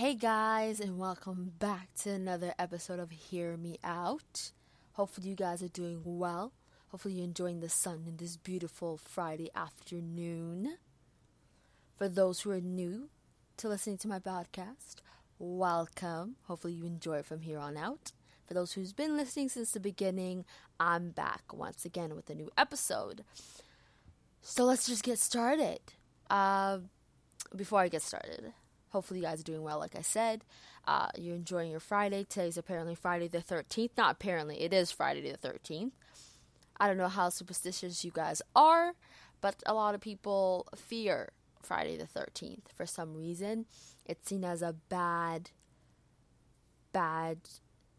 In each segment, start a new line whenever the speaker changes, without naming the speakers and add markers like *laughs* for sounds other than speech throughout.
Hey guys, and welcome back to another episode of Hear Me Out. Hopefully, you guys are doing well. Hopefully, you're enjoying the sun in this beautiful Friday afternoon. For those who are new to listening to my podcast, welcome. Hopefully, you enjoy it from here on out. For those who's been listening since the beginning, I'm back once again with a new episode. So let's just get started. Uh, before I get started, hopefully you guys are doing well. Like I said, uh, you're enjoying your Friday. Today's apparently Friday the 13th. Not apparently, it is Friday the 13th. I don't know how superstitious you guys are, but a lot of people fear Friday the 13th for some reason. It's seen as a bad, bad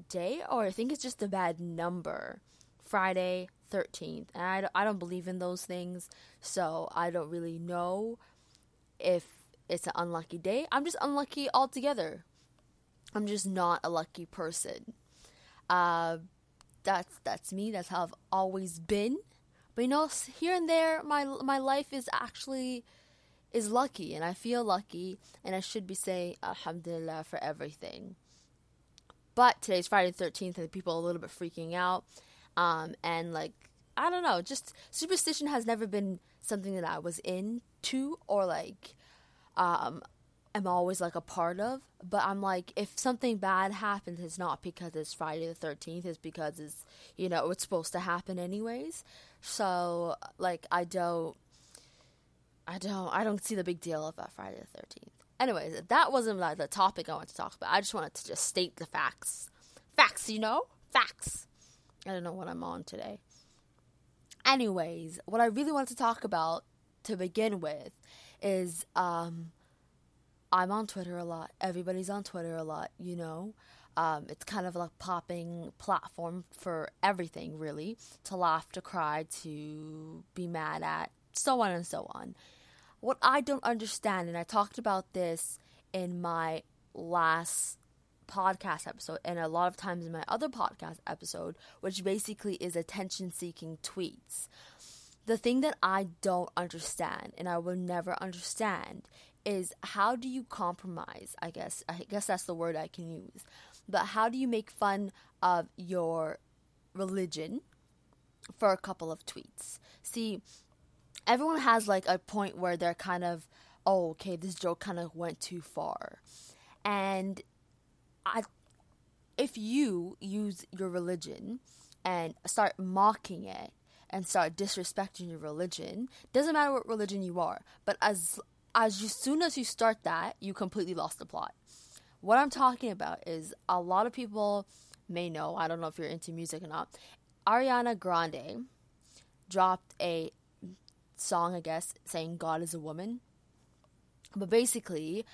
day, or I think it's just a bad number. Friday 13th. And I, I don't believe in those things, so I don't really know if it's an unlucky day. I'm just unlucky altogether. I'm just not a lucky person. Uh, that's that's me. That's how I've always been. But you know, here and there, my my life is actually is lucky, and I feel lucky, and I should be saying Alhamdulillah for everything. But today's Friday the 13th, and people are a little bit freaking out. Um, and like, I don't know, just superstition has never been something that I was into or like, um, am always like a part of. But I'm like, if something bad happens, it's not because it's Friday the 13th, it's because it's, you know, it's supposed to happen anyways. So, like, I don't, I don't, I don't see the big deal about Friday the 13th. Anyways, that wasn't like the topic I wanted to talk about. I just wanted to just state the facts. Facts, you know? Facts. I don't know what I'm on today. Anyways, what I really want to talk about to begin with is um, I'm on Twitter a lot. Everybody's on Twitter a lot, you know. Um, it's kind of like popping platform for everything, really. To laugh, to cry, to be mad at, so on and so on. What I don't understand, and I talked about this in my last podcast episode and a lot of times in my other podcast episode, which basically is attention seeking tweets. The thing that I don't understand and I will never understand is how do you compromise? I guess I guess that's the word I can use. But how do you make fun of your religion for a couple of tweets? See, everyone has like a point where they're kind of, oh, okay, this joke kind of went too far. And I, if you use your religion and start mocking it and start disrespecting your religion, doesn't matter what religion you are, but as as you, soon as you start that, you completely lost the plot. What I'm talking about is a lot of people may know, I don't know if you're into music or not. Ariana Grande dropped a song, I guess, saying God is a woman. But basically,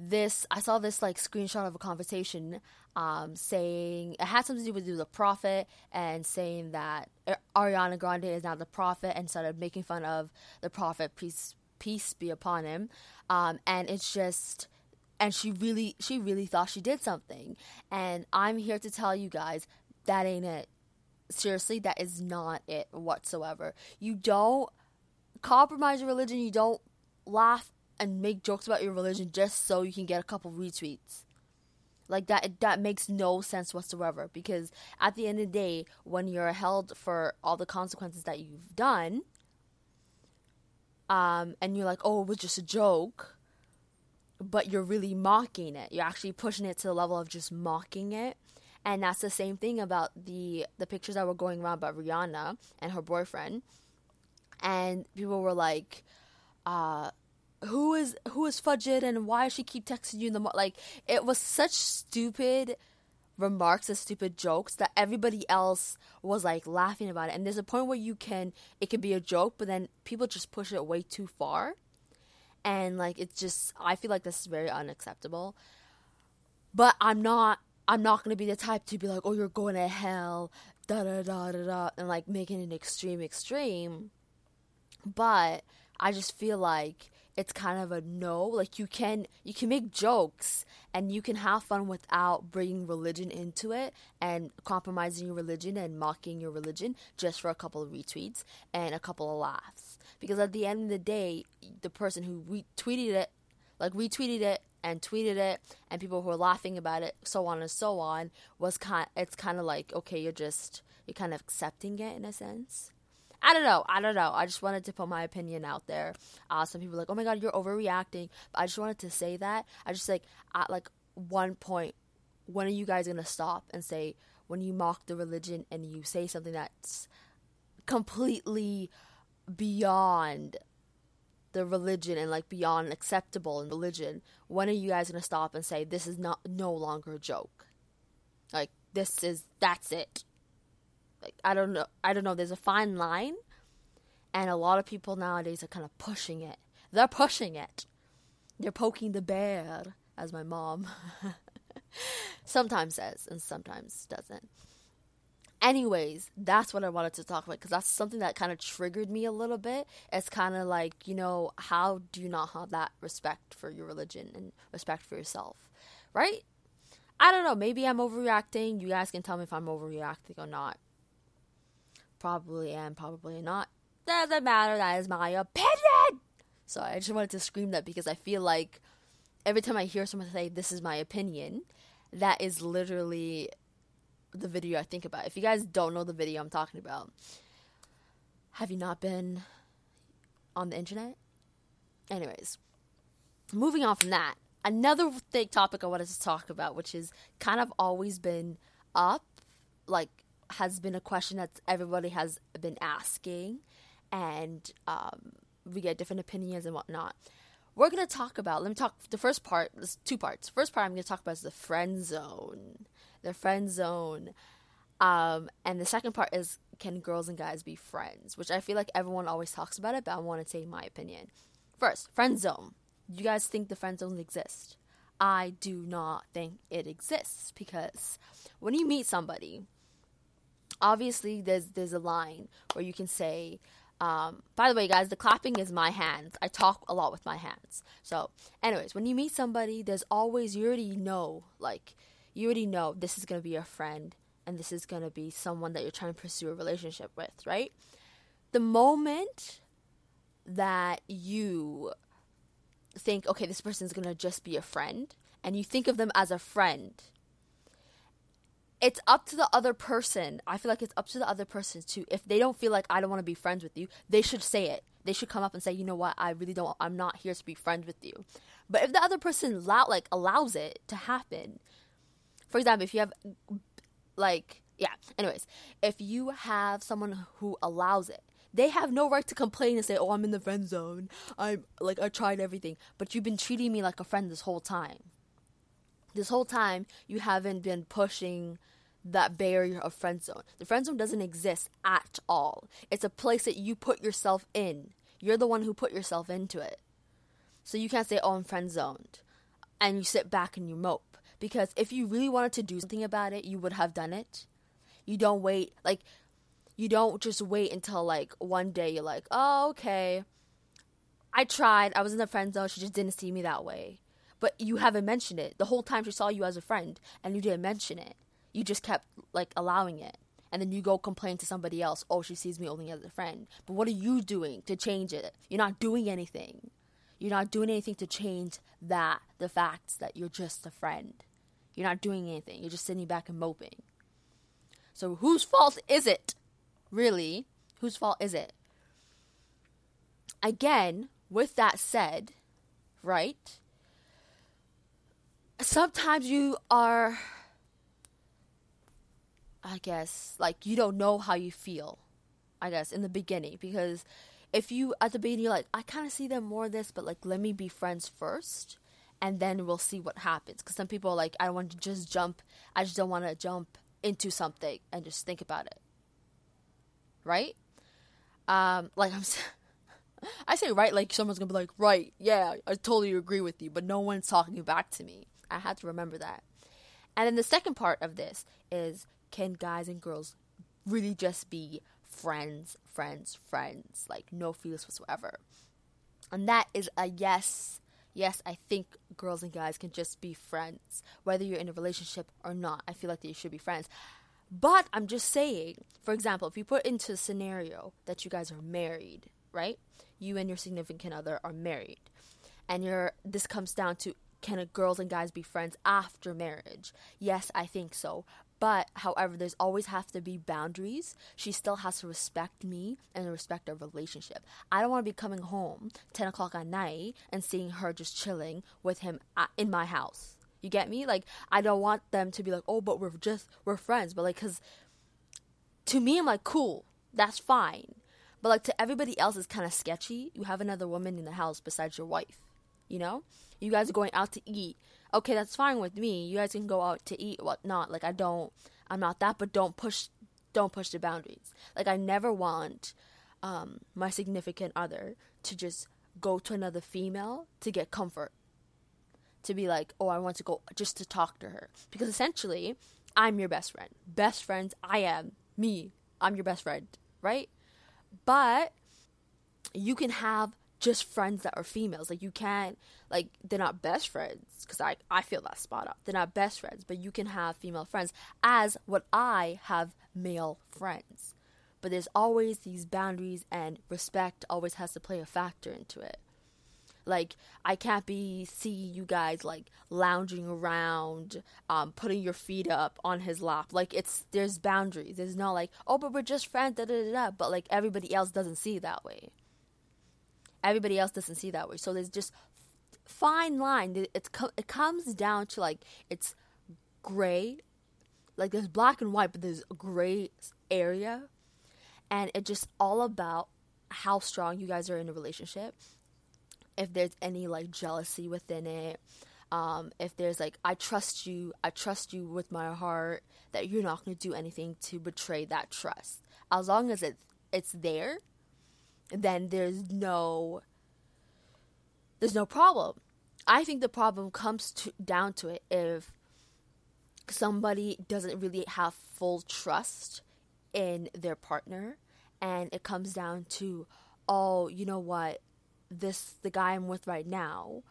this I saw this like screenshot of a conversation um, saying it had something to do with the prophet and saying that Ariana Grande is now the prophet and started making fun of the prophet peace peace be upon him. Um, and it's just and she really she really thought she did something. And I'm here to tell you guys that ain't it. Seriously that is not it whatsoever. You don't compromise your religion. You don't laugh and make jokes about your religion just so you can get a couple retweets. Like that that makes no sense whatsoever because at the end of the day when you're held for all the consequences that you've done um and you're like, "Oh, it was just a joke." But you're really mocking it. You're actually pushing it to the level of just mocking it. And that's the same thing about the the pictures that were going around about Rihanna and her boyfriend. And people were like, uh, who is who is Fudged and why does she keep texting you in the mo-? like it was such stupid remarks and stupid jokes that everybody else was like laughing about it. And there's a point where you can it can be a joke but then people just push it way too far. And like it's just I feel like this is very unacceptable. But I'm not I'm not gonna be the type to be like oh you're going to hell da da da da da and like making it extreme extreme. But I just feel like it's kind of a no. Like you can you can make jokes and you can have fun without bringing religion into it and compromising your religion and mocking your religion just for a couple of retweets and a couple of laughs. Because at the end of the day the person who retweeted it like retweeted it and tweeted it and people who were laughing about it so on and so on was kind it's kind of like okay you're just you're kind of accepting it in a sense I don't know. I don't know. I just wanted to put my opinion out there. Uh, some people like, "Oh my god, you're overreacting." But I just wanted to say that. I just like at like one point, when are you guys gonna stop and say when you mock the religion and you say something that's completely beyond the religion and like beyond acceptable in religion, when are you guys gonna stop and say this is not no longer a joke? Like this is that's it. Like I don't know I don't know, there's a fine line and a lot of people nowadays are kind of pushing it. They're pushing it. They're poking the bear, as my mom *laughs* sometimes says and sometimes doesn't anyways, that's what I wanted to talk about because that's something that kind of triggered me a little bit. It's kind of like, you know, how do you not have that respect for your religion and respect for yourself, right? I don't know. Maybe I'm overreacting. You guys can tell me if I'm overreacting or not. Probably am, probably not. Doesn't matter. That is my opinion. So I just wanted to scream that because I feel like every time I hear someone say, This is my opinion, that is literally the video I think about. If you guys don't know the video I'm talking about, have you not been on the internet? Anyways, moving on from that, another big topic I wanted to talk about, which is kind of always been up, like has been a question that everybody has been asking, and um, we get different opinions and whatnot. We're gonna talk about. Let me talk. The first part. There's two parts. First part I'm gonna talk about is the friend zone the friend zone. Um, and the second part is can girls and guys be friends? Which I feel like everyone always talks about it, but I want to say my opinion. First, friend zone. You guys think the friend zone exists? I do not think it exists because when you meet somebody, obviously there's there's a line where you can say, um, by the way, guys, the clapping is my hands. I talk a lot with my hands. So, anyways, when you meet somebody, there's always you already know like you already know this is going to be a friend and this is going to be someone that you're trying to pursue a relationship with, right? The moment that you think, okay, this person's going to just be a friend, and you think of them as a friend, it's up to the other person. I feel like it's up to the other person to, if they don't feel like I don't want to be friends with you, they should say it. They should come up and say, you know what, I really don't, I'm not here to be friends with you. But if the other person like allows it to happen, for example, if you have like yeah, anyways, if you have someone who allows it, they have no right to complain and say, "Oh, I'm in the friend zone. I'm like I tried everything, but you've been treating me like a friend this whole time. This whole time you haven't been pushing that barrier of friend zone. The friend zone doesn't exist at all. It's a place that you put yourself in. You're the one who put yourself into it. So you can't say, "Oh, I'm friend zoned," and you sit back and you mope because if you really wanted to do something about it, you would have done it. You don't wait like you don't just wait until like one day you're like, "Oh, okay. I tried. I was in the friend zone. She just didn't see me that way." But you haven't mentioned it. The whole time she saw you as a friend and you didn't mention it. You just kept like allowing it. And then you go complain to somebody else, "Oh, she sees me only as a friend." But what are you doing to change it? You're not doing anything. You're not doing anything to change that the facts that you're just a friend. You're not doing anything. You're just sitting back and moping. So whose fault is it? Really? Whose fault is it? Again, with that said, right? Sometimes you are I guess like you don't know how you feel. I guess in the beginning because if you at the beginning you're like I kind of see them more of this but like let me be friends first and then we'll see what happens. Because some people are like, I don't want to just jump. I just don't want to jump into something and just think about it. Right? Um, like I'm. *laughs* I say right like someone's gonna be like, right, yeah, I totally agree with you, but no one's talking back to me. I had to remember that. And then the second part of this is can guys and girls really just be friends, friends, friends, like no feelings whatsoever? And that is a yes yes, I think girls and guys can just be friends, whether you're in a relationship or not. I feel like they should be friends. But I'm just saying, for example, if you put into a scenario that you guys are married, right? You and your significant other are married. And you're this comes down to can girls and guys be friends after marriage? Yes, I think so. But however, there's always have to be boundaries. She still has to respect me and respect our relationship. I don't want to be coming home 10 o'clock at night and seeing her just chilling with him in my house. You get me? Like I don't want them to be like, "Oh, but we're just we're friends." But like cuz to me I'm like, "Cool. That's fine." But like to everybody else it's kind of sketchy. You have another woman in the house besides your wife. You know? You guys are going out to eat okay, that's fine with me. You guys can go out to eat, whatnot. Like I don't, I'm not that, but don't push, don't push the boundaries. Like I never want um, my significant other to just go to another female to get comfort. To be like, oh, I want to go just to talk to her because essentially, I'm your best friend. Best friends, I am me. I'm your best friend, right? But you can have just friends that are females. Like you can't like they're not best friends because I I feel that spot up. They're not best friends, but you can have female friends as what I have male friends. But there's always these boundaries and respect always has to play a factor into it. Like I can't be see you guys like lounging around, um, putting your feet up on his lap. Like it's there's boundaries. There's not like oh, but we're just friends. Da da da. da. But like everybody else doesn't see it that way everybody else doesn't see that way. So there's just fine line. It's it comes down to like it's gray, like there's black and white, but there's a gray area, and it's just all about how strong you guys are in a relationship. If there's any like jealousy within it, um, if there's like I trust you, I trust you with my heart that you're not going to do anything to betray that trust. As long as it's it's there, then there's no there's no problem. I think the problem comes to, down to it if somebody doesn't really have full trust in their partner and it comes down to oh, you know what? This the guy I'm with right now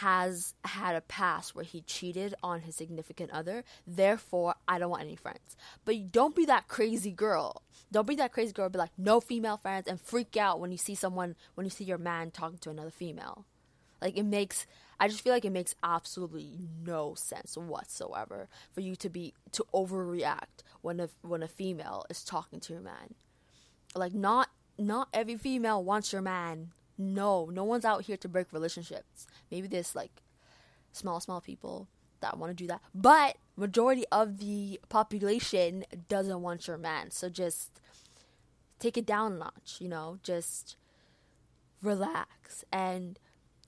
has had a past where he cheated on his significant other. Therefore, I don't want any friends. But don't be that crazy girl. Don't be that crazy girl. Be like, no female friends and freak out when you see someone, when you see your man talking to another female. Like, it makes, I just feel like it makes absolutely no sense whatsoever for you to be, to overreact when a, when a female is talking to your man. Like, not, not every female wants your man no, no one's out here to break relationships. Maybe there's like small, small people that want to do that, but majority of the population doesn't want your man. So just take it down a notch, you know, just relax. And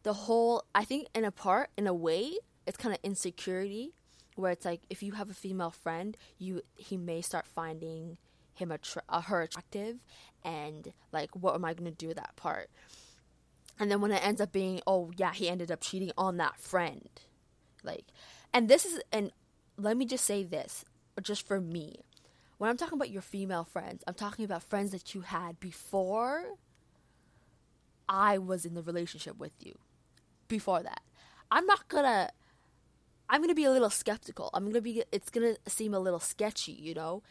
the whole, I think, in a part, in a way, it's kind of insecurity where it's like if you have a female friend, you he may start finding him attra- uh, her attractive, and like, what am I gonna do with that part? And then when it ends up being oh yeah he ended up cheating on that friend. Like and this is and let me just say this just for me. When i'm talking about your female friends i'm talking about friends that you had before i was in the relationship with you. Before that. I'm not gonna i'm gonna be a little skeptical. I'm gonna be it's gonna seem a little sketchy you know?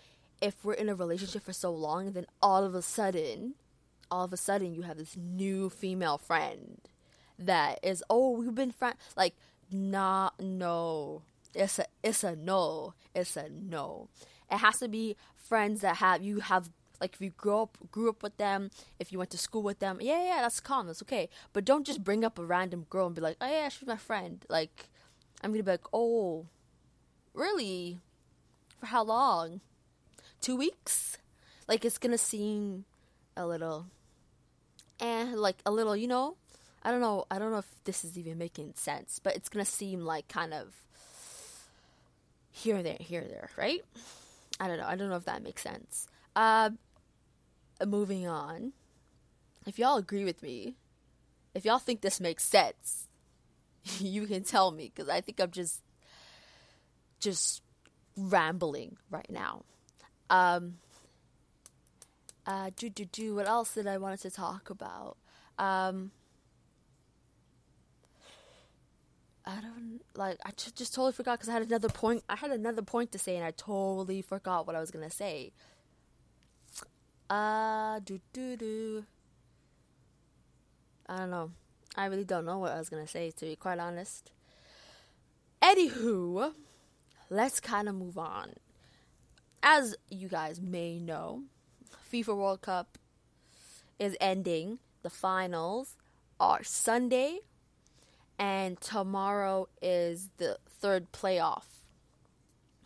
If we're in a relationship for so long and then all of a sudden all of a sudden you have this new female friend that is oh we've been friends like not no. It's a it's a no. It's a no. It has to be friends that have you have like if you grew up grew up with them if you went to school with them yeah yeah that's calm that's okay. But don't just bring up a random girl and be like oh yeah she's my friend. Like i'm gonna be like oh really? For how long? Two weeks? Like it's gonna seem a little eh, like a little, you know, I don't know, I don't know if this is even making sense, but it's gonna seem like kind of here there, here there, right? I don't know. I don't know if that makes sense. Uh, moving on. If y'all agree with me, if y'all think this makes sense, *laughs* you can tell me because I think I'm just just rambling right now. Um, uh, do do do. What else did I wanted to talk about? Um, I don't like. I just, just totally forgot because I had another point. I had another point to say, and I totally forgot what I was gonna say. Uh, do do do. I don't know. I really don't know what I was gonna say. To be quite honest, Anywho, let's kind of move on. As you guys may know, FIFA World Cup is ending. The finals are Sunday, and tomorrow is the third playoff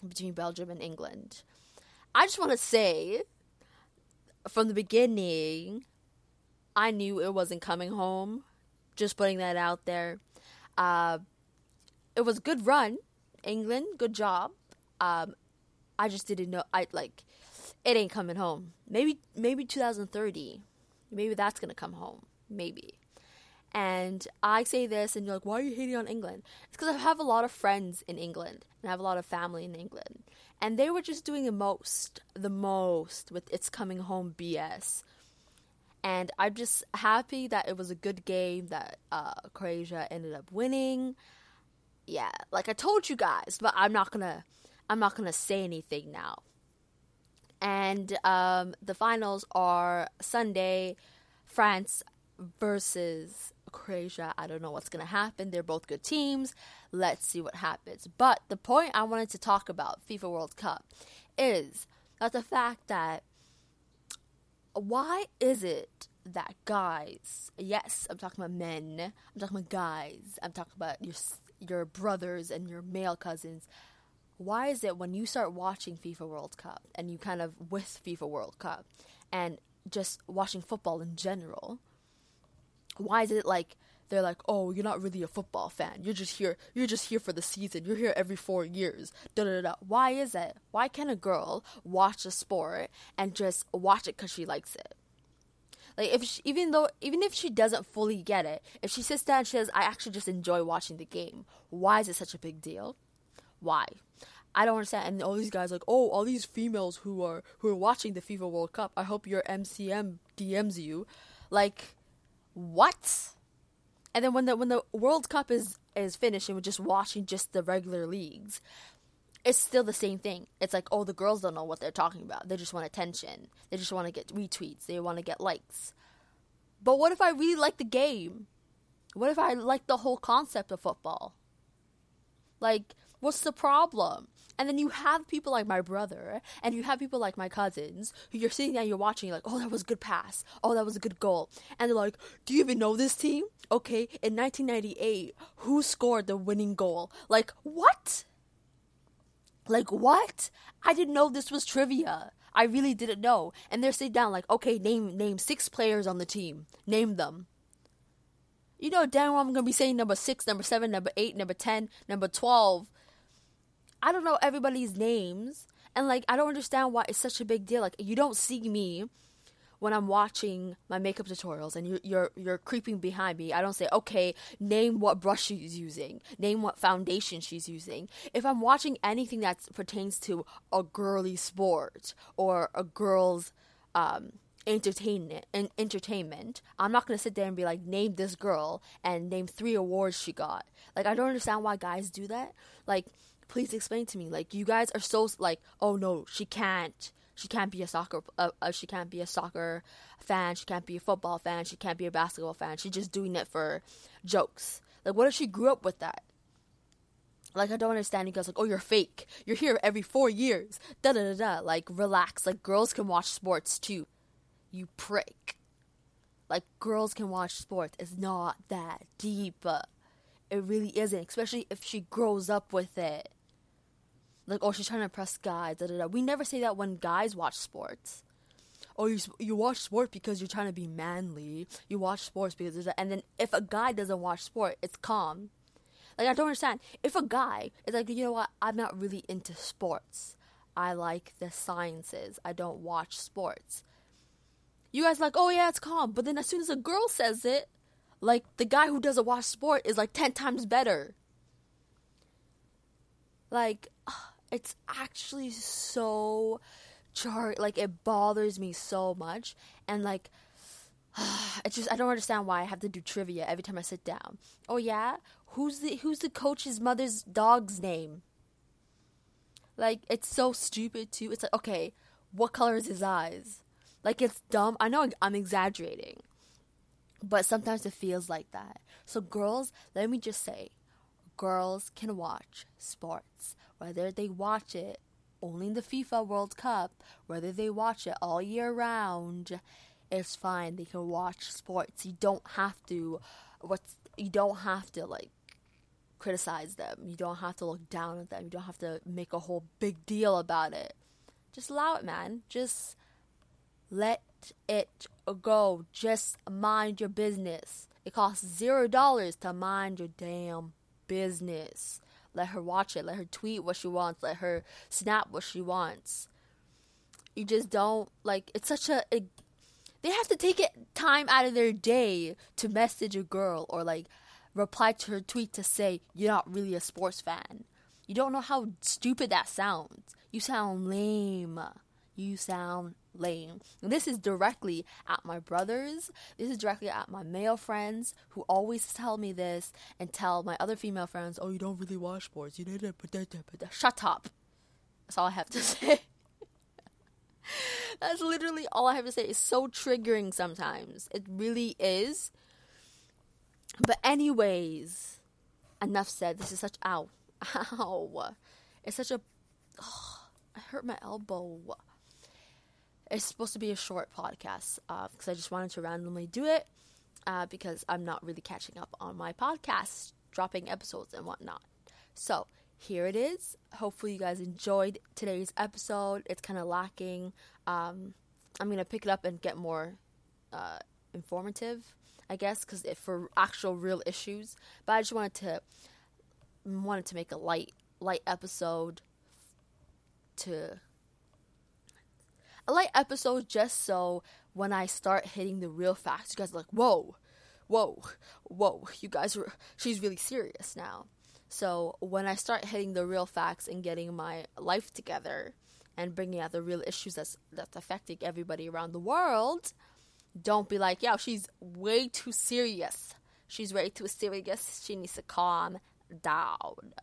between Belgium and England. I just want to say from the beginning, I knew it wasn't coming home. Just putting that out there. Uh, it was a good run, England. Good job. Um, I just didn't know. I like it ain't coming home. Maybe maybe 2030. Maybe that's gonna come home. Maybe. And I say this, and you're like, why are you hating on England? It's because I have a lot of friends in England, and I have a lot of family in England. And they were just doing the most, the most with It's Coming Home BS. And I'm just happy that it was a good game, that uh, Croatia ended up winning. Yeah, like I told you guys, but I'm not gonna, I'm not gonna say anything now. And um, the finals are Sunday, France versus Croatia. I don't know what's going to happen. They're both good teams. Let's see what happens. But the point I wanted to talk about FIFA World Cup is that the fact that why is it that guys, yes, I'm talking about men, I'm talking about guys, I'm talking about your your brothers and your male cousins. Why is it when you start watching FIFA World Cup and you kind of with FIFA World Cup and just watching football in general, why is it like they're like, oh, you're not really a football fan. You're just here. You're just here for the season. You're here every four years. Da da da. Why is it? Why can a girl watch a sport and just watch it because she likes it? Like if she, even though even if she doesn't fully get it, if she sits down and she says, "I actually just enjoy watching the game," why is it such a big deal? Why? I don't understand. And all these guys like, oh, all these females who are who are watching the FIFA World Cup. I hope your MCM DMs you. Like, what? And then when the when the World Cup is is finished and we're just watching just the regular leagues, it's still the same thing. It's like, oh, the girls don't know what they're talking about. They just want attention. They just want to get retweets. They want to get likes. But what if I really like the game? What if I like the whole concept of football? Like, what's the problem? And then you have people like my brother, and you have people like my cousins, who you're sitting there, and you're watching, you're like, oh, that was a good pass. Oh, that was a good goal. And they're like, do you even know this team? Okay, in 1998, who scored the winning goal? Like, what? Like, what? I didn't know this was trivia. I really didn't know. And they're sitting down, like, okay, name name six players on the team. Name them. You know damn well I'm gonna be saying number six, number seven, number eight, number ten, number twelve I don't know everybody's names, and like I don't understand why it's such a big deal. Like you don't see me when I'm watching my makeup tutorials and you're, you're you're creeping behind me, I don't say, okay, name what brush she's using, name what foundation she's using. If I'm watching anything that pertains to a girly sport or a girl's um, entertainment entertainment, I'm not gonna sit there and be like, name this girl and name three awards she got. Like I don't understand why guys do that. Like please explain to me. Like you guys are so like, oh no, she can't. She can't be a soccer. Uh, uh, she can't be a soccer fan. She can't be a football fan. She can't be a basketball fan. She's just doing it for jokes. Like, what if she grew up with that? Like, I don't understand you guys. Like, oh, you're fake. You're here every four years. Da da da da. Like, relax. Like, girls can watch sports too. You prick. Like, girls can watch sports. It's not that deep. It really isn't. Especially if she grows up with it like oh she's trying to impress guys da, da, da. we never say that when guys watch sports. Oh you, you watch sport because you're trying to be manly. You watch sports because there's a, and then if a guy doesn't watch sport it's calm. Like i don't understand. If a guy is like you know what? I'm not really into sports. I like the sciences. I don't watch sports. You guys like oh yeah it's calm. But then as soon as a girl says it like the guy who doesn't watch sport is like 10 times better. Like it's actually so char like it bothers me so much and like *sighs* it's just I don't understand why I have to do trivia every time I sit down. Oh yeah, who's the who's the coach's mother's dog's name? Like it's so stupid too. It's like okay, what color is his eyes? Like it's dumb. I know I'm exaggerating, but sometimes it feels like that. So girls, let me just say, girls can watch sports, whether they watch it only in the FIFA World Cup, whether they watch it all year round, it's fine. They can watch sports. You don't have to what's you don't have to like criticize them. You don't have to look down at them. You don't have to make a whole big deal about it. Just allow it, man. Just let it go. Just mind your business. It costs zero dollars to mind your damn business. Let her watch it. Let her tweet what she wants. Let her snap what she wants. You just don't like. It's such a. They have to take it time out of their day to message a girl or like reply to her tweet to say you're not really a sports fan. You don't know how stupid that sounds. You sound lame. You sound lame. This is directly at my brothers. This is directly at my male friends who always tell me this and tell my other female friends, "Oh, you don't really watch sports. You didn't put that, put that. Shut up." That's all I have to *laughs* say. That's literally all I have to say. It's so triggering sometimes. It really is. But anyways, enough said. This is such ow, *laughs* ow. It's such a. Oh, *sighs* I hurt my elbow. It's supposed to be a short podcast because uh, I just wanted to randomly do it uh, because I'm not really catching up on my podcast, dropping episodes and whatnot. So here it is. Hopefully, you guys enjoyed today's episode. It's kind of lacking. Um, I'm gonna pick it up and get more uh, informative, I guess, because for actual real issues. But I just wanted to wanted to make a light light episode to a light episode just so when I start hitting the real facts, you guys are like, whoa, whoa, whoa, you guys are, she's really serious now. So when I start hitting the real facts and getting my life together and bringing out the real issues that's, that's affecting everybody around the world, don't be like, yeah, she's way too serious. She's way too serious. She needs to calm down.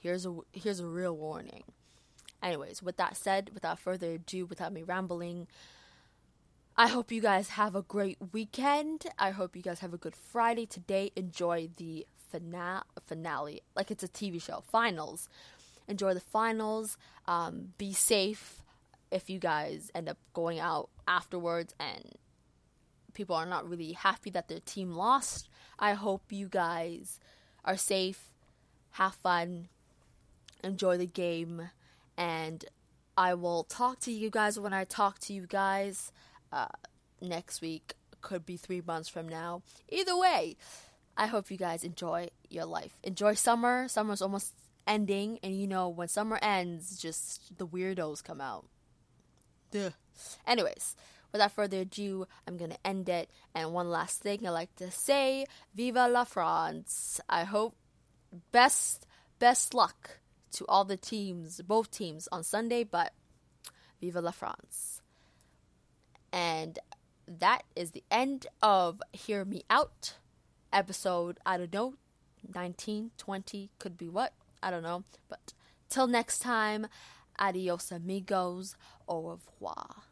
Here's a here's a real warning. Anyways, with that said, without further ado, without me rambling, I hope you guys have a great weekend. I hope you guys have a good Friday today. Enjoy the finale, like it's a TV show, finals. Enjoy the finals. Um, be safe if you guys end up going out afterwards and people are not really happy that their team lost. I hope you guys are safe, have fun, enjoy the game and I will talk to you guys when I talk to you guys uh, next week. Could be three months from now. Either way, I hope you guys enjoy your life. Enjoy summer. Summer's almost ending, and you know when summer ends, just the weirdos come out. Duh. Anyways, without further ado, I'm gonna end it. And one last thing I like to say: Viva la France! I hope best best luck to all the teams, both teams on Sunday, but Viva la France. And that is the end of Hear Me Out episode, I don't know, 19, 20, could be what, I don't know. But till next time, adios amigos, au revoir.